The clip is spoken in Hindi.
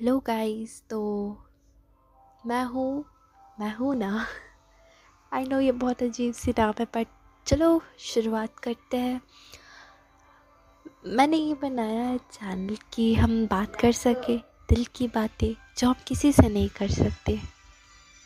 हेलो गाइस तो मैं हूँ मैं हूँ ना। आई नो ये बहुत अजीब सी नाम है बट चलो, शुरुआत करते हैं। मैंने ये बनाया है चैनल कि हम बात कर सके, दिल की बातें, जो हम किसी से नहीं कर सकते।